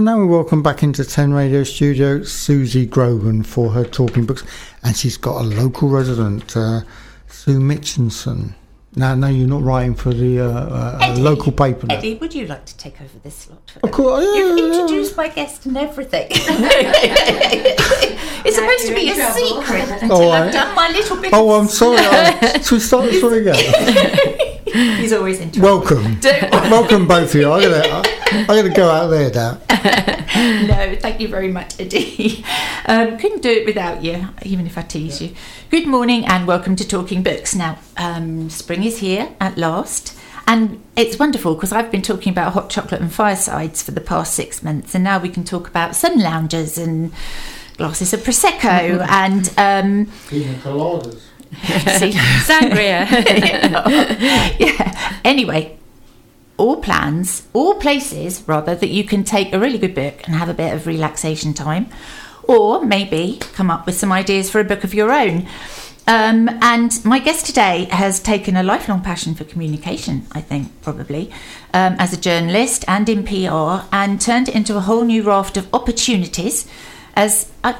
And now we welcome back into 10 Radio Studio Suzie Grogan for her talking books. And she's got a local resident, uh, Sue Mitchinson. Now, no, you're not writing for the uh, uh, Eddie, local paper. now. Eddie, would you like to take over this slot? Of course, yeah, You've yeah, yeah. introduced my guest and everything. it's supposed to be a trouble. secret until Oh, I've I- done my little bit. Oh, of I'm sorry. I, should we start this one again? He's always in. Welcome. Welcome, both of you. I'm going to I'm gonna go out there now. No, thank you very much, Eddie. Um, couldn't do it without you, even if I tease you. Good morning and welcome to Talking Books. Now, um, spring is here at last. And it's wonderful because I've been talking about hot chocolate and firesides for the past six months, and now we can talk about sun loungers and glasses of prosecco and um, Pina coladas. Sangria. yeah. Anyway, all plans, all places rather that you can take a really good book and have a bit of relaxation time, or maybe come up with some ideas for a book of your own. Um, and my guest today has taken a lifelong passion for communication, I think, probably, um, as a journalist and in PR, and turned it into a whole new raft of opportunities. As uh,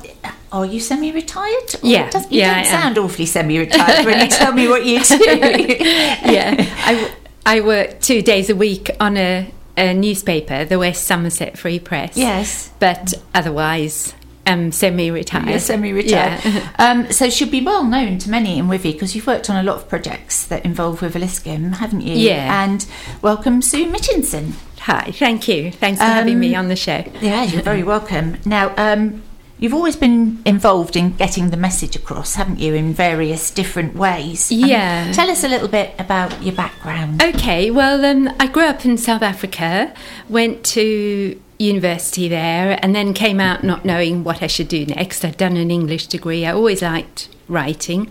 are you semi-retired? Or Yeah, does- you yeah, don't sound awfully semi-retired when you tell me what you do. yeah, I, I work two days a week on a, a newspaper, the West Somerset Free Press. Yes. But otherwise, I'm semi-retired. You're semi-retired. Yeah. Um, so she'll be well known to many in Wivey because you've worked on a lot of projects that involve Wiveliscombe, haven't you? Yeah. And welcome Sue Mitchinson. Hi, thank you. Thanks for having me Um, on the show. Yeah, you're very welcome. Now, um, you've always been involved in getting the message across, haven't you, in various different ways? Um, Yeah. tell us a little bit about your background. Okay, well, um, I grew up in South Africa, went to university there, and then came out not knowing what I should do next. I'd done an English degree. I always liked writing,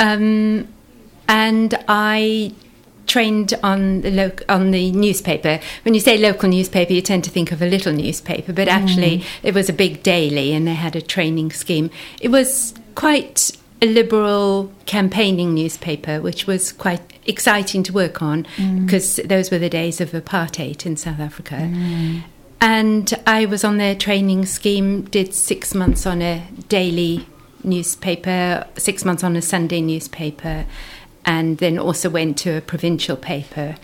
um, and I trained on the loc- on the newspaper. When you say local newspaper, you tend to think of a little newspaper, but actually mm. it was a big daily, and they had a training scheme. It was quite a liberal campaigning newspaper, which was quite exciting to work on mm. because those were the days of apartheid in South Africa. Mm. And I was on their training scheme, did six months on a daily newspaper, six months on a Sunday newspaper, and then also went to a provincial paper.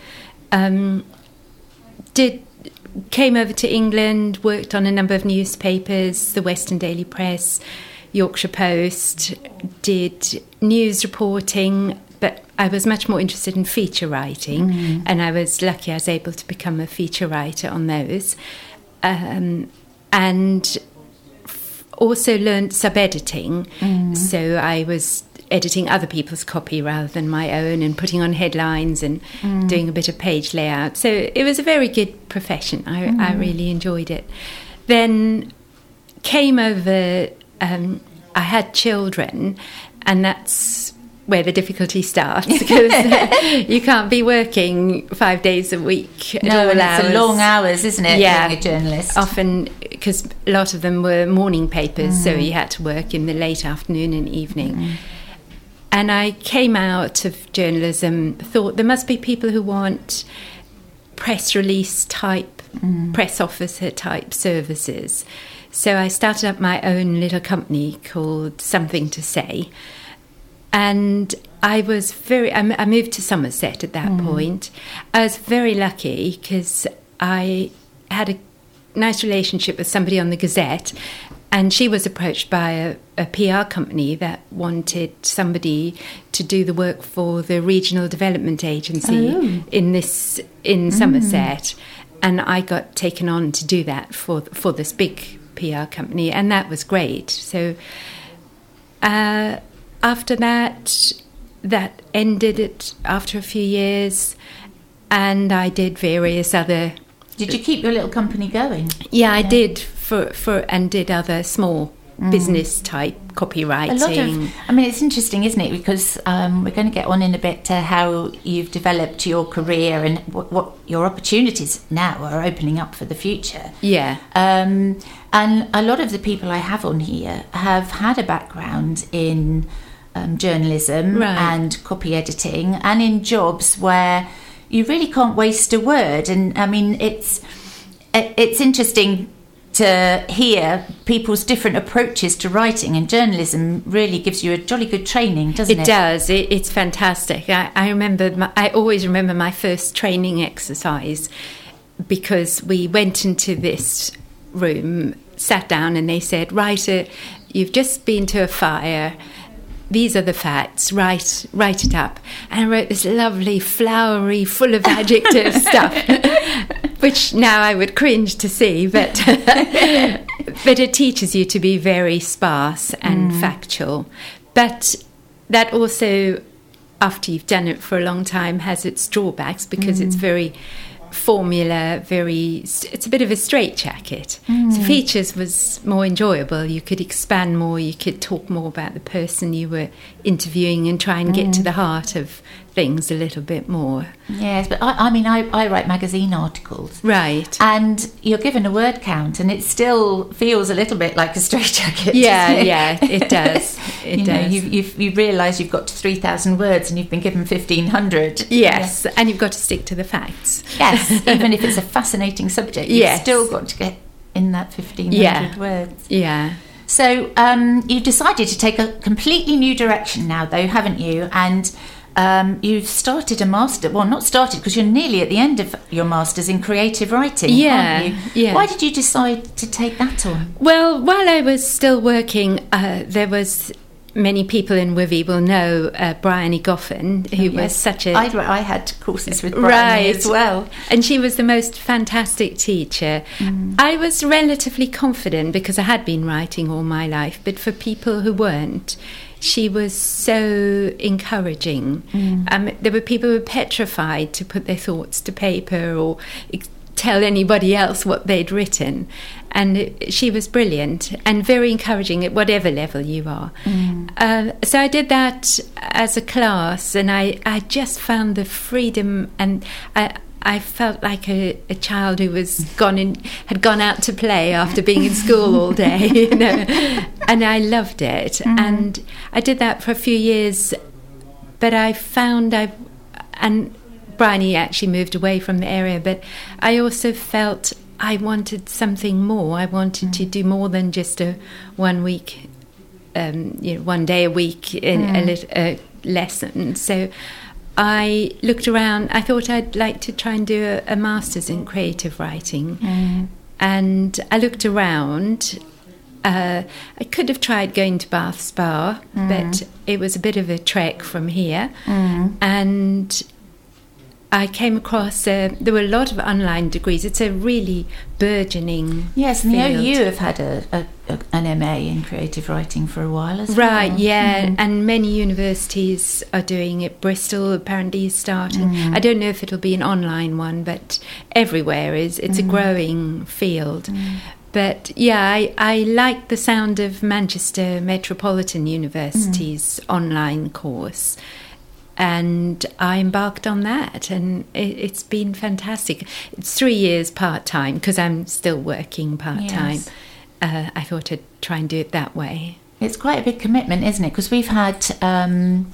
Um, did came over to England, worked on a number of newspapers, the Western Daily Press, Yorkshire Post, did news reporting, but I was much more interested in feature writing, and I was lucky I was able to become a feature writer on those. Um, and f- also learned sub editing, so I was editing other people's copy rather than my own and putting on headlines and mm. doing a bit of page layout. So it was a very good profession. I, I mm. really enjoyed it. Then came over, um, I had children, and that's where the difficulty starts because you can't be working five days a week. No, it's a hours. long hours, isn't it? Yeah. being a journalist. Often, because a lot of them were morning papers, so mm. you had to work in the late afternoon and evening. And I came out of journalism, thought there must be people who want press release type, mm. press officer type services. So I started up my own little company called Something to Say. And I was very, I moved to Somerset at that mm. point. I was very lucky because I had a nice relationship with somebody on the Gazette, and she was approached by a, a PR company that wanted somebody to do the work for the Regional Development Agency in this in Somerset, and I got taken on to do that for for this big PR company, and that was great. So uh, after that, that ended it after a few years, and I did various other. Did you keep your little company going? Yeah, I did for for and did other small business type copywriting. A lot of, I mean, it's interesting, isn't it? Because um, we're going to get on in a bit to how you've developed your career and what, what your opportunities now are opening up for the future. yeah, Um, and a lot of the people I have on here have had a background in um, journalism Right. and copy editing and in jobs where you really can't waste a word. And I mean, it's it's interesting to hear people's different approaches to writing and journalism really gives you a jolly good training, doesn't it? It does. It, it's fantastic. I, I remember. My, I always remember my first training exercise because we went into this room, sat down, and they said, "Write You've just been to a fire." These are the facts, write, write it up. And I wrote this lovely, flowery, full of adjective stuff, which now I would cringe to see, but, but it teaches you to be very sparse and mm. factual. But that also, after you've done it for a long time, has its drawbacks because mm. it's very formula very it's a bit of a straitjacket mm. so features was more enjoyable you could expand more you could talk more about the person you were interviewing and try and mm. get to mm. the heart of things a little bit more. Yes, but I, I mean, I, I, write magazine articles. Right. And you're given a word count, and it still feels a little bit like a straitjacket. Yeah, it? yeah, it does. It you does. Know, you've, you realise you've got 3,000 words and you've been given 1,500. Yes, and you've got to stick to the facts. Yes, even if it's a fascinating subject, you've yes. still got to get in that 1,500 yeah. words. Yeah. So um, you've decided to take a completely new direction now, though, haven't you? And um, you've started a master. Well, not started because you're nearly at the end of your masters in creative writing. Yeah, yeah. Why did you decide to take that on? Well, while I was still working, uh, there was many people in Wivey will know uh, Bryony Goffin, who oh, yes. was such a. I, I had courses with Bryony right. as well. And she was the most fantastic teacher. Mm. I was relatively confident because I had been writing all my life, but for people who weren't, she was so encouraging. Mm. Um, there were people who were petrified to put their thoughts to paper or tell anybody else what they'd written. And it, she was brilliant and very encouraging at whatever level you are. Mm. Uh, so I did that as a class, and I, I just found the freedom and I, I felt like a, a, child who was gone in, had gone out to play after being in school all day, you know, and I loved it. Mm. And I did that for a few years, but I found I, and Bryony actually moved away from the area, but I also felt I wanted something more. I wanted mm. to do more than just a one week, um, you know, one day a week in mm. a, a lesson. So I looked around. I thought I'd like to try and do a, a master's in creative writing, mm. and I looked around. Uh, I could have tried going to Bath Spa, mm. but it was a bit of a trek from here, mm. and I came across uh, there were a lot of online degrees. It's a really burgeoning. Yes, and field. the OU have had a, a, a, an MA in creative writing for a while as right, well. Right, yeah, mm. and many universities are doing it. Bristol apparently is starting. Mm. I don't know if it'll be an online one, but everywhere is. It's mm. a growing field. Mm. But yeah, I, I like the sound of Manchester Metropolitan University's mm. online course and I embarked on that, and it, has been fantastic. It's three years part time because I'm still working part time. Yes. Uh, I thought I'd try and do it that way. It's quite a big commitment, isn't it? Because we've had um,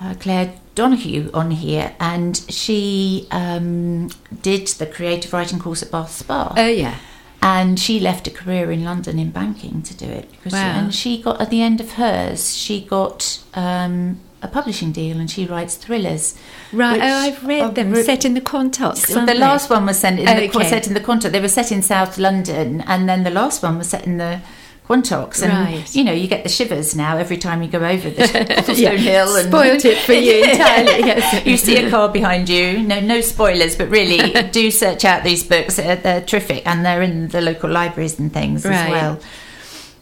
uh, Clare Donoghue on here, and she um, did the creative writing course at Bath Spa. Oh yeah. And she left a career in London in banking to do it because, wow. she, and she got at the end of hers, she got um, a publishing deal and she writes thrillers. Right. Oh, I've read them. Re- set in the Quantocks. The they? last one was set in, okay. the, set in the Quantocks. They were set in South London, and then the last one was set in the Quantocks. And right. you know, you get the shivers now every time you go over the Cothelstone yeah. Hill. And Spoiled it for you entirely. Yes. you see a car behind you. No, no spoilers, but really do search out these books. They're, they're terrific, and they're in the local libraries and things right. as well.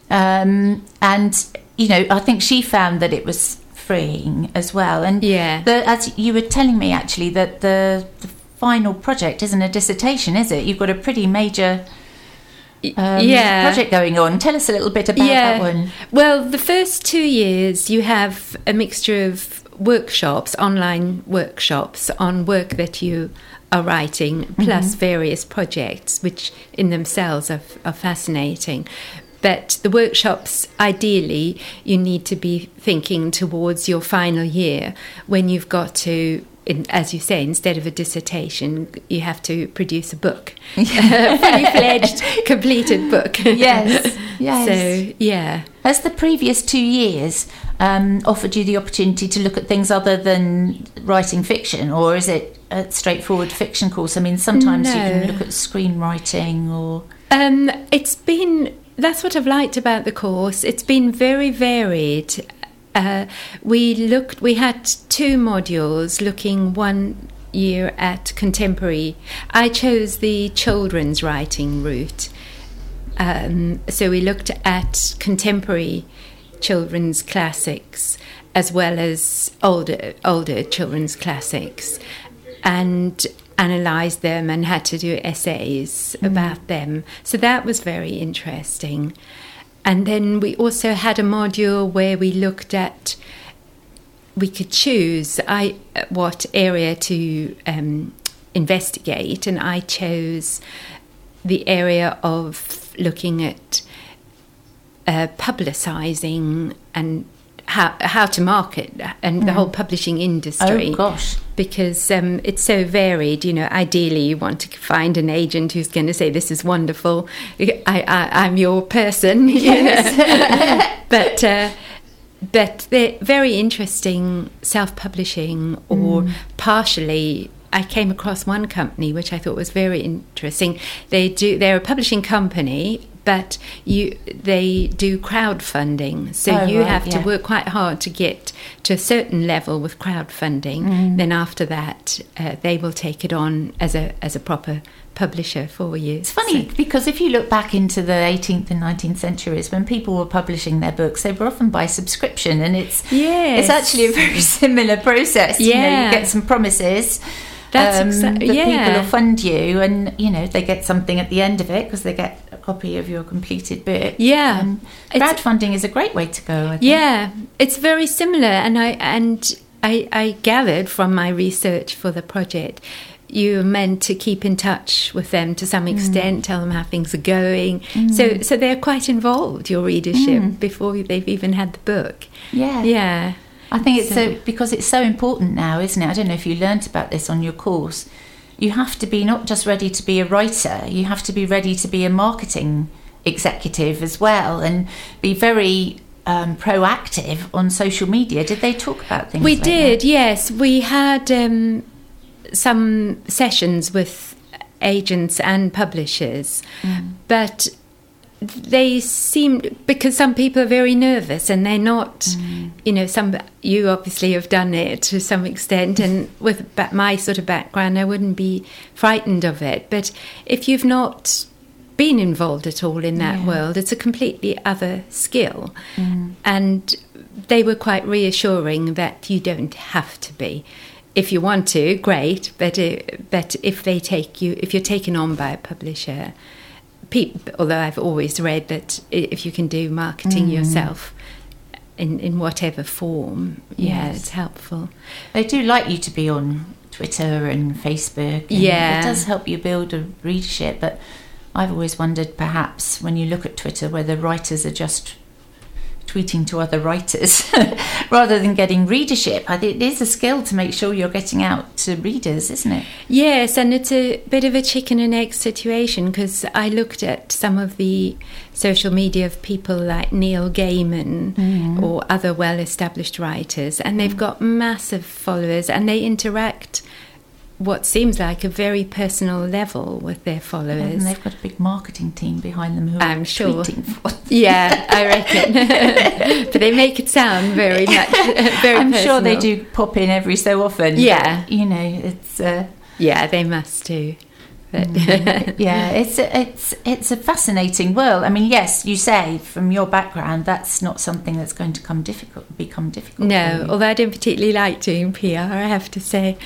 Um, and you know, I think she found that it was freeing as well. And yeah, the, as you were telling me actually that the, the final project isn't a dissertation, is it? You've got a pretty major. Um, yeah. project going on. Tell us a little bit about yeah. that one. Well, the first two years you have a mixture of workshops, online workshops on work that you are writing, plus mm-hmm. various projects, which in themselves are, are fascinating. But the workshops, ideally, you need to be thinking towards your final year when you've got to in, as you say, instead of a dissertation, you have to produce a book, a fully fledged, completed book. Yes, yes. So, yeah. Has the previous two years um, offered you the opportunity to look at things other than writing fiction, or is it a straightforward fiction course? I mean, sometimes you can look at screenwriting or. Um, it's been that's what I've liked about the course. It's been very varied. Uh, we looked. We had two modules looking one year at contemporary. I chose the children's writing route. Um, so we looked at contemporary children's classics as well as older older children's classics, and analysed them and had to do essays about them. So that was very interesting. And then we also had a module where we looked at we could choose I what area to um, investigate, and I chose the area of looking at uh, publicising and how how to market and the whole publishing industry Oh gosh. because um, it's so varied. You know, ideally, you want to find an agent who's going to say, "This is wonderful. I, I, I'm your person." know. but uh, but they're very interesting self-publishing or partially. I came across one company which I thought was very interesting. They do they're a publishing company, but you they do crowdfunding. So Oh, you right, have to work quite hard to get to a certain level with crowdfunding. Then after that, uh, they will take it on as a as a proper publisher for you. It's funny because if you look back into the 18th and 19th centuries, when people were publishing their books, they were often by subscription, and it's Yes. it's actually a very similar process. You know, Yeah. you get some promises. That's um, exa- that yeah. people will fund you, and you know they get something at the end of it because they get copy of your completed book. Yeah. Um, it's- crowdfunding is a great way to go. I think. Yeah, it's very similar, and I and I, I gathered from my research for the project. You're meant to keep in touch with them to some mm. extent, tell them how things are going. Mm. So, so they're quite involved. Your readership mm. before they've even had the book. yeah, Yeah, I think it's so, So- because it's so important now, isn't it? I don't know if you learnt about this on your course. You have to be not just ready to be a writer, you have to be ready to be a marketing executive as well and be very um, proactive on social media. Did they talk about things we like did. Yes, we had um, some sessions with agents and publishers, but they seem because some people are very nervous and they're not you know some you obviously have done it to some extent and with my sort of background I wouldn't be frightened of it. But if you've not been involved at all in that Yeah. world it's a completely other skill. And they were quite reassuring that you don't have to be. If you want to great but uh, but if they take you if you're taken on by a publisher peop although I've always read that if you can do marketing mm. yourself in, in whatever form, yeah, Yes. it's helpful. They do like you to be on Twitter and Facebook. and Yeah. It does help you build a readership, but I've always wondered perhaps when you look at Twitter whether writers are just tweeting to other writers rather than getting readership. I think it is a skill to make sure you're getting out to readers, isn't it? Yes, and it's a bit of a chicken and egg situation because I looked at some of the social media of people like Neil Gaiman mm. or other well established writers, and they've mm. got massive followers and they interact what seems like a very personal level with their followers. And they've got a big marketing team behind them who I'm are sure. tweeting for them. Yeah, I reckon. but they make it sound very much very I'm sure they do pop in every so often. Yeah. but, you know, it's. Uh, Yeah, they must do. But mm. yeah, it's a, it's it's a fascinating world. I mean, yes, you say from your background that's not something that's going to come difficult become difficult. no, although I don't particularly like doing PR, I have to say.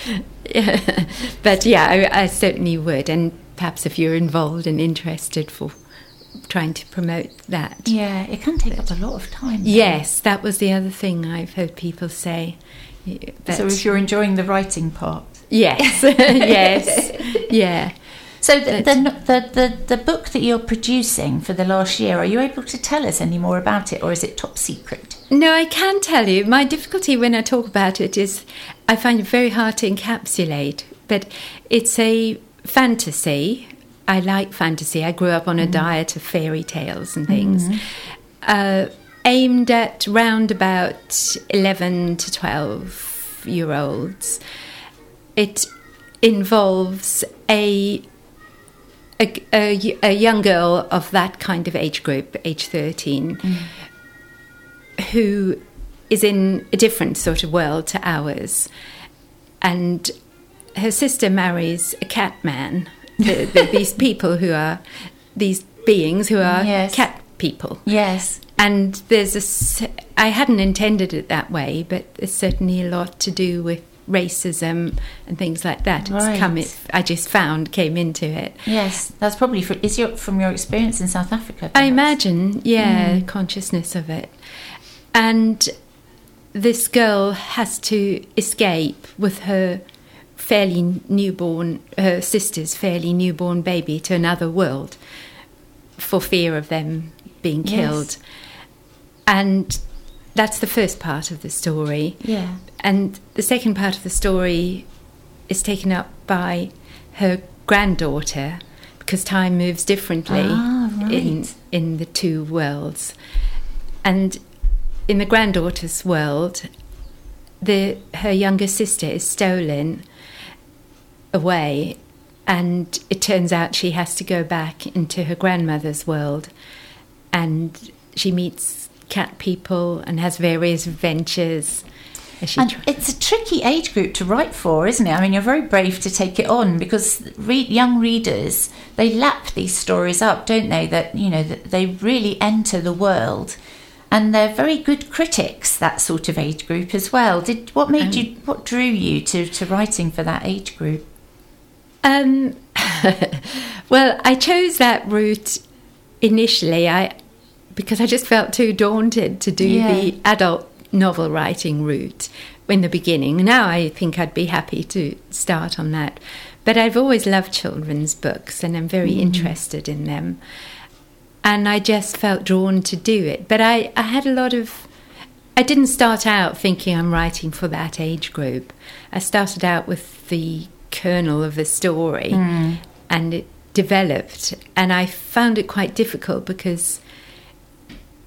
but yeah, I, I certainly would. And perhaps if you're involved and interested for trying to promote that. yeah, it can take up a lot of time. Yes, that was the other thing I've heard people say. So if you're enjoying the writing part, yes, yes, yeah. So the, the, the the book that you're producing for the last year, are you able to tell us any more about it, or is it top secret? No, I can tell you. My difficulty when I talk about it is I find it very hard to encapsulate, but it's a fantasy. I like fantasy. I grew up on a Mm. diet of fairy tales and things. Mm-hmm. Uh, aimed at round about 11 to 12 year olds. It involves a a, a, a young girl of that kind of age group, age 13, who is in a different sort of world to ours. And her sister marries a cat man. The, the, these people who are, these beings who are Yes. cat people. Yes. And there's a, I hadn't intended it that way, but there's certainly a lot to do with racism and things like that. It's come, it, I just found came into it. Yes. That's probably for, is your, from your experience in South Africa. I imagine, yeah, hmm. consciousness of it. And this girl has to escape with her fairly newborn, her sister's fairly newborn baby to another world for fear of them being Yes. killed. And that's the first part of the story. Yeah. And the second part of the story is taken up by her granddaughter because time moves differently Ah, in right. in the two worlds. And in the granddaughter's world, the her younger sister is stolen away and it turns out she has to go back into her grandmother's world and she meets cat people and has various adventures And tr- it's a tricky age group to write for, isn't it? I mean, you're very brave to take it on because re- young readers they lap these stories up, don't they? That you know that they really enter the world, and they're very good critics. That sort of age group as well. Did what made you? What drew you to to writing for that age group? Um, well, I chose that route initially. I because I just felt too daunted to do Yeah. the adult novel writing route in the beginning. Now I think I'd be happy to start on that. But I've always loved children's books and I'm very mm. interested in them. And I just felt drawn to do it. But I, I had a lot of I didn't start out thinking I'm writing for that age group. I started out with the kernel of a story mm. and it developed. And I found it quite difficult because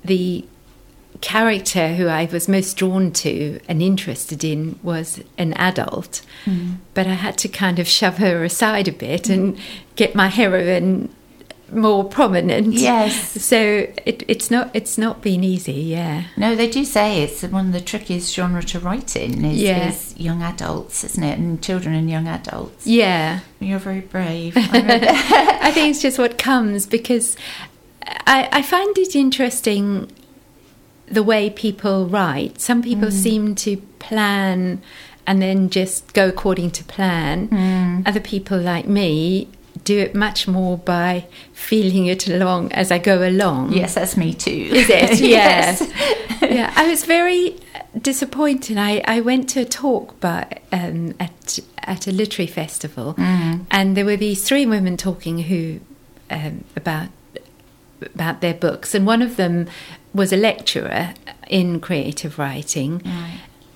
the character who I was most drawn to and interested in was an adult. But I had to kind of shove her aside a bit and get my heroine more prominent. Yes. So it, it's not it's not been easy, yeah. No, they do say it's one of the trickiest genre to write in. Is, Yeah. is young adults, isn't it? And children and young adults. Yeah. You're very brave. I I think it's just what comes because I, I find it interesting the way people write. Some people seem to plan and then just go according to plan. Other people, like me, do it much more by feeling it along as I go along. yes, that's me too. Is it? yes. Yeah. yeah. I was very disappointed. I, I went to a talk by, um, at at a literary festival, and there were these three women talking who um, about about their books, and one of them was a lecturer in creative writing,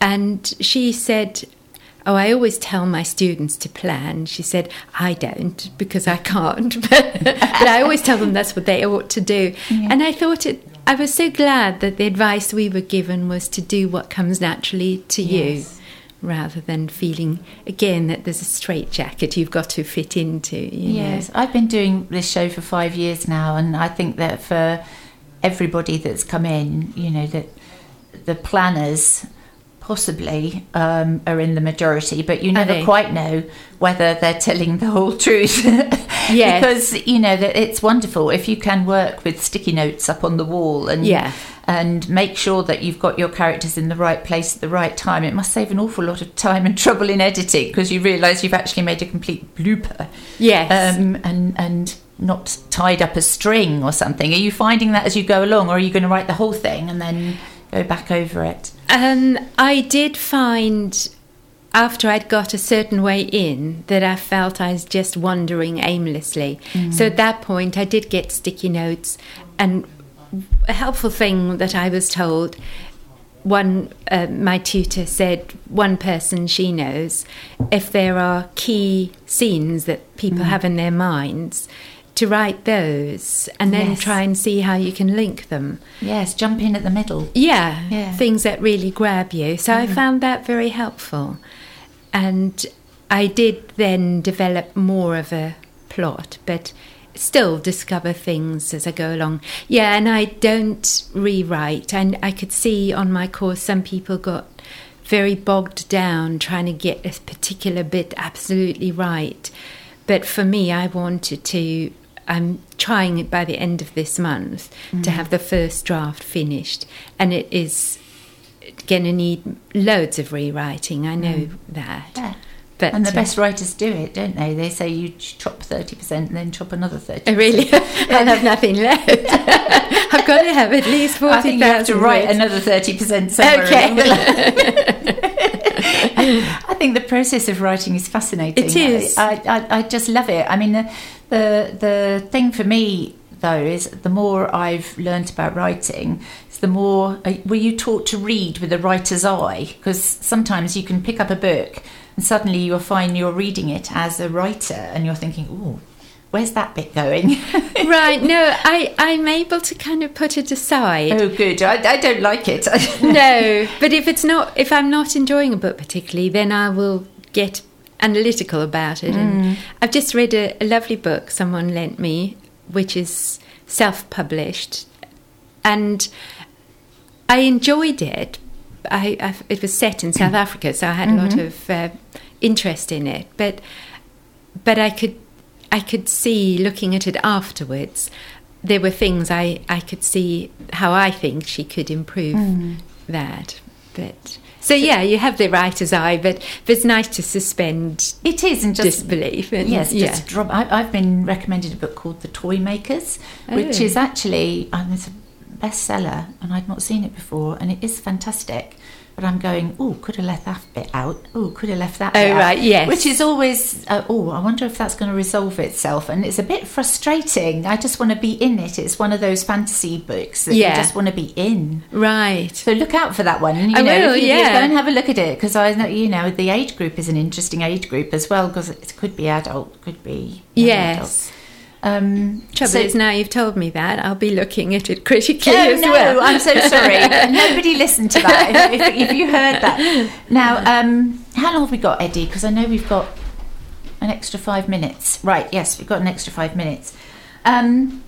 and she said. Oh, I always tell my students to plan. She said, I don't because I can't. but, but I always tell them that's what they ought to do. And I thought it, I was so glad that the advice we were given was to do what comes naturally to Yes. you rather than feeling, again, that there's a straitjacket you've got to fit into. You know. Yes, I've been doing this show for five years now, and I think that for everybody that's come in, you know, that the planners possibly um, are in the majority, but you never quite know whether they're telling the whole truth. Yes. because you know that it's wonderful if you can work with sticky notes up on the wall and Yeah. And make sure that you've got your characters in the right place at the right time. It must save an awful lot of time and trouble in editing because you realise you've actually made a complete blooper Yes. um, and and not tied up a string or something. Are you finding that as you go along, or are you going to write the whole thing and then go back over it? Um, I did find after I'd got a certain way in that I felt I was just wandering aimlessly. So at that point, I did get sticky notes, and a helpful thing that I was told one, uh, my tutor said, one person she knows, if there are key scenes that people have in their minds, to write those and then Yes. try and see how you can link them. Yes, jump in at the middle. Yeah, Yeah. things that really grab you. So I found that very helpful. And I did then develop more of a plot, but still discover things as I go along. Yeah, and I don't rewrite. And I could see on my course some people got very bogged down trying to get a particular bit absolutely right. But for me, I wanted to. I'm trying it by the end of this month to mm. have the first draft finished, and it is going to need loads of rewriting. I know mm. that. Yeah. But And the uh, best writers do it, don't they? They say you chop 30% and then chop another 30%. Oh, really, I'll have nothing left. I've got to have at least I think you have to write words. another 30% somewhere along the Okay. line. I think the process of writing is fascinating. It is. I, I, I just love it. I mean, the, the the thing for me though is the more I've learnt about writing, is the more uh, were you taught to read with a writer's eye? Because sometimes you can pick up a book and suddenly you'll find you're reading it as a writer and you're thinking, oh, where's that bit going? right? No, I I'm able to kind of put it aside. oh, good. I, I don't like it. no, but if it's not, if I'm not enjoying a book particularly, then I will get analytical about it. And I've just read a, a lovely book someone lent me, which is self-published, and I enjoyed it. I, I it was set in South Africa, so I had a lot of uh, interest in it. But but I could I could see looking at it afterwards. There were things I, I could see how I think she could improve that. But so yeah, you have the writer's eye, but, but it's nice to suspend It is, and just disbelief. And, Yes, yeah. just drop. I, I've been recommended a book called The Toymakers, which Oh. is actually um, it's a bestseller, and I'd not seen it before, and it is fantastic. But I'm going, oh, could have left that bit out. Oh, could have left that. Oh, bit out," right, yes. Which is always, uh, oh, I wonder if that's going to resolve itself, and it's a bit frustrating. I just want to be in it. It's one of those fantasy books that Yeah. you just want to be in. right. So look out for that one. You I know, will, you, yeah. go and have a look at it because I know you know the age group is an interesting age group as well because it could be adult, could be Yes. adult. Um, Trouble so- is now you've told me that I'll be looking at it critically Oh as no! well. I'm so sorry. Nobody listened to that. If, if, you heard that, now um, how long have we got, Eddie? Because I know we've got an extra five minutes. Right? Yes, we've got an extra five minutes. Um,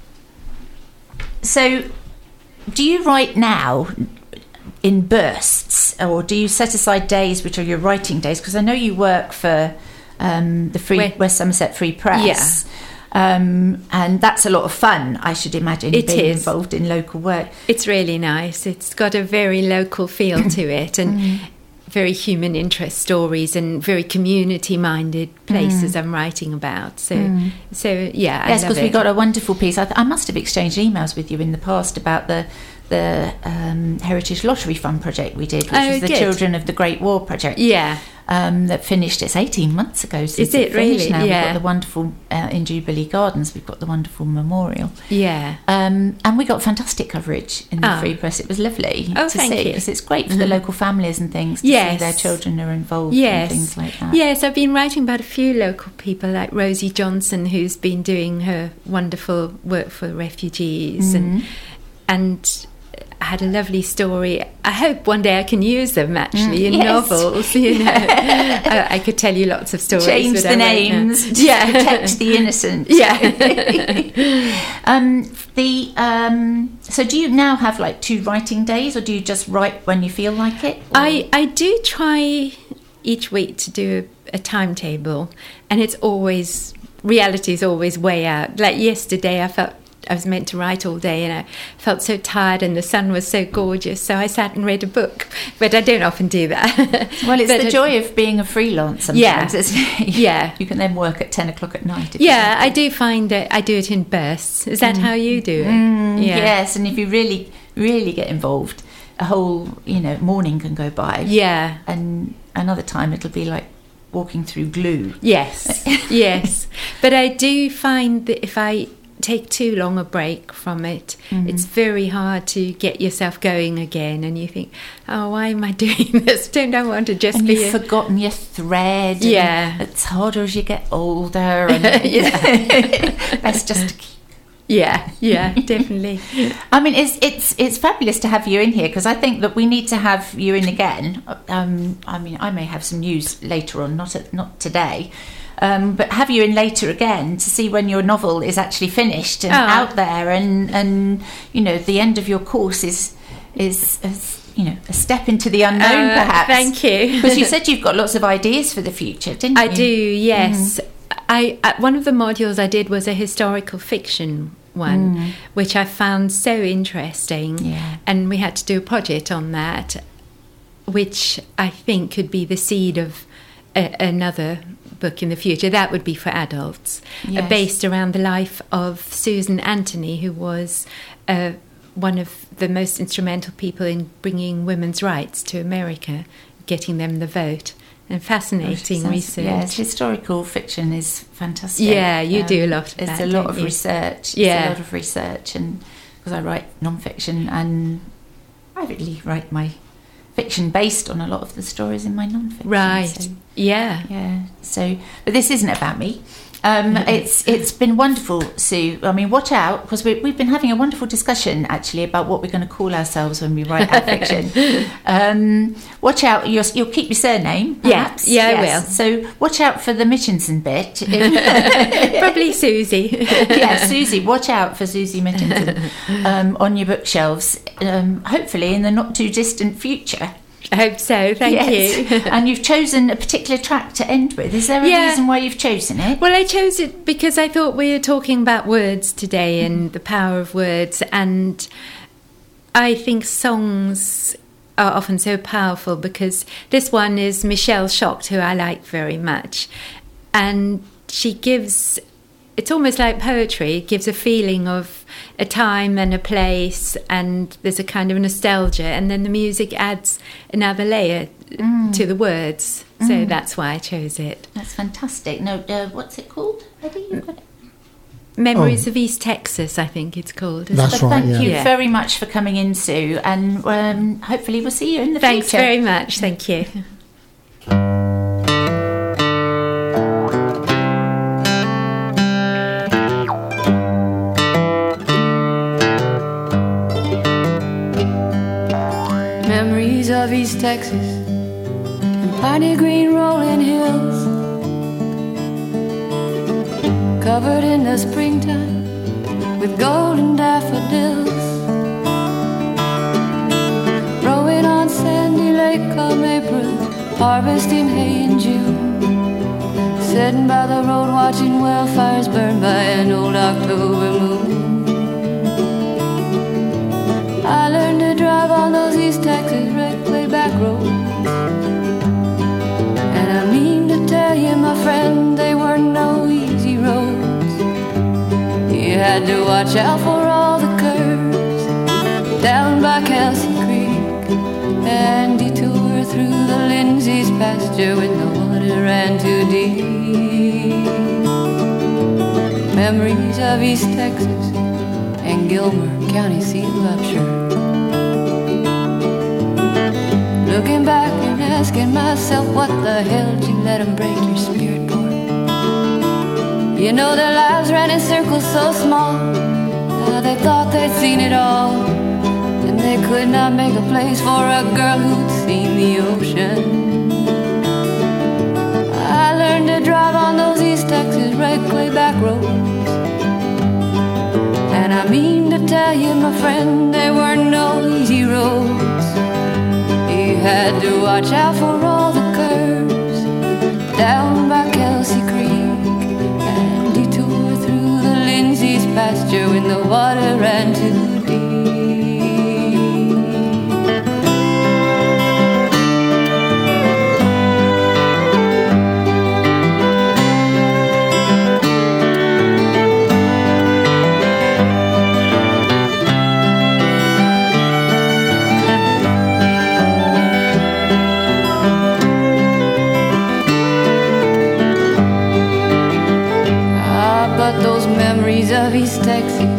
so, do you write now in bursts, or do you set aside days which are your writing days? Because I know you work for um, the Free West Somerset Free Press. Um, and that's a lot of fun, I should imagine, It being is. involved in local work. It's really nice. It's got a very local feel to it and Mm. very human interest stories and very community minded places I'm writing about. So, so yeah, I Mm. yes, because we got a wonderful piece. I, th- I must have exchanged emails with you in the past about the the um, Heritage Lottery Fund project we did, which Oh, was the good. Children of the Great War project. Yeah, um, that finished. It's 18 months ago since Is it finished really? now. We've got the wonderful, uh, in Jubilee Gardens, we've got the wonderful memorial. yeah. Um, and we got fantastic coverage in the Ah. Free Press. It was lovely Oh, to thank see you. because it's great for the local families and things to Yes. see their children are involved Yes. and things like that. Yes, I've been writing about a few local people like Rosie Johnson, who's been doing her wonderful work for refugees, and Mm-hmm. and I had a lovely story. I hope one day I can use them actually in yes. novels. You know, I, I could tell you lots of stories. Change the I names, Yeah, protect the innocent. yeah. um, the um, so do you now have like two writing days, or do you just write when you feel like it? or- I, I do try each week to do a, a timetable, and it's always reality is always way out. Like yesterday, I felt I was meant to write all day, and I felt so tired, and the sun was so gorgeous, so I sat and read a book. But I don't often do that. Well, it's But the joy of being a freelancer. sometimes, Yeah. Yeah. You can then work at 10 o'clock at night. if Yeah, I do find that I do it in bursts. Is that how you do it? Mm, yeah. Yes, and if you really, really get involved, a whole, you know, morning can go by. Yeah. And another time it'll be like walking through glue. Yes, yes. But I do find that if I take too long a break from it, Mm-hmm. it's very hard to get yourself going again. And you think, oh, why am I doing this? Don't I want to just and be. you've a- forgotten your thread. Yeah. it's harder as you get older. And yeah, best just to keep yeah, yeah, definitely. I mean, it's it's it's fabulous to have you in here because I think that we need to have you in again. Um, I mean, I may have some news later on, not at, not today, um, but have you in later again to see when your novel is actually finished and Oh. out there, and and you know the end of your course is is. is you know, a step into the unknown, Uh, perhaps. thank you. Because you said you've got lots of ideas for the future, didn't I you? do, yes. Mm-hmm. I uh, one of the modules I did was a historical fiction one, which I found so interesting, Mm. Yeah. and we had to do a project on that, which I think could be the seed of a, another book in the future. That would be for adults, uh, based around the life of Susan Anthony, who was. Uh, one of the most instrumental people in bringing women's rights to America, getting them the vote, and fascinating Sounds- research. Yes, historical fiction is fantastic. Yeah, you do a lot of It's that, a lot of you? research. Yeah. a lot of research, and because I write non-fiction and privately write my fiction based on a lot of the stories in my non-fiction. Right. so- Yeah. yeah. So, but this isn't about me. Um, it's it's been wonderful, Sue. I mean, watch out because we, we've been having a wonderful discussion actually about what we're going to call ourselves when we write our fiction. Um, watch out. You'll, you'll keep your surname, Yeah. perhaps. Yeah, I Yes. So watch out for the Mitchinson bit. Probably Susie. yeah, Susie. Watch out for Susie Mitchinson um, on your bookshelves. Um, hopefully, in the not too distant future. I hope so. Thank Yes. you. and you've chosen a particular track to end with. Is there a Yeah. reason why you've chosen it? Well, I chose it because I thought we were talking about words today and mm-hmm. the power of words, and I think songs are often so powerful because this one is Michelle Shocked, who I like very much, and she gives. It's almost like poetry. It gives a feeling of a time and a place, and there's a kind of nostalgia, and then the music adds another layer to the words. So that's why I chose it. That's fantastic. No, uh, what's it called? Eddie, you've got it. Memories Oh. of East Texas, I think it's called. That's But right, thank yeah. you Yeah. very much for coming in, Sue, and um, hopefully we'll see you in the future. Thanks very much. Thank you. Texas and piney green rolling hills, covered in the springtime with golden daffodils. Rowing on Sandy Lake come April, harvesting hay in June. Sitting by the road watching wildfires burn by an old October moon. Had to watch out for all the curves down by Kelsey Creek and detour through the Lindsay's pasture when the water ran too deep. Memories of East Texas and Gilmer County seat of Upshur. Looking back and asking myself, what the hell did you let 'em break your spirit? You know their lives ran in circles so small, uh, they thought they'd seen it all, and they could not make a place for a girl who'd seen the ocean. I learned to drive on those East Texas red clay back roads. And I mean to tell you, my friend, there were no easy roads. You had to watch out for all the Pasture when the water ran too memories of East Texas,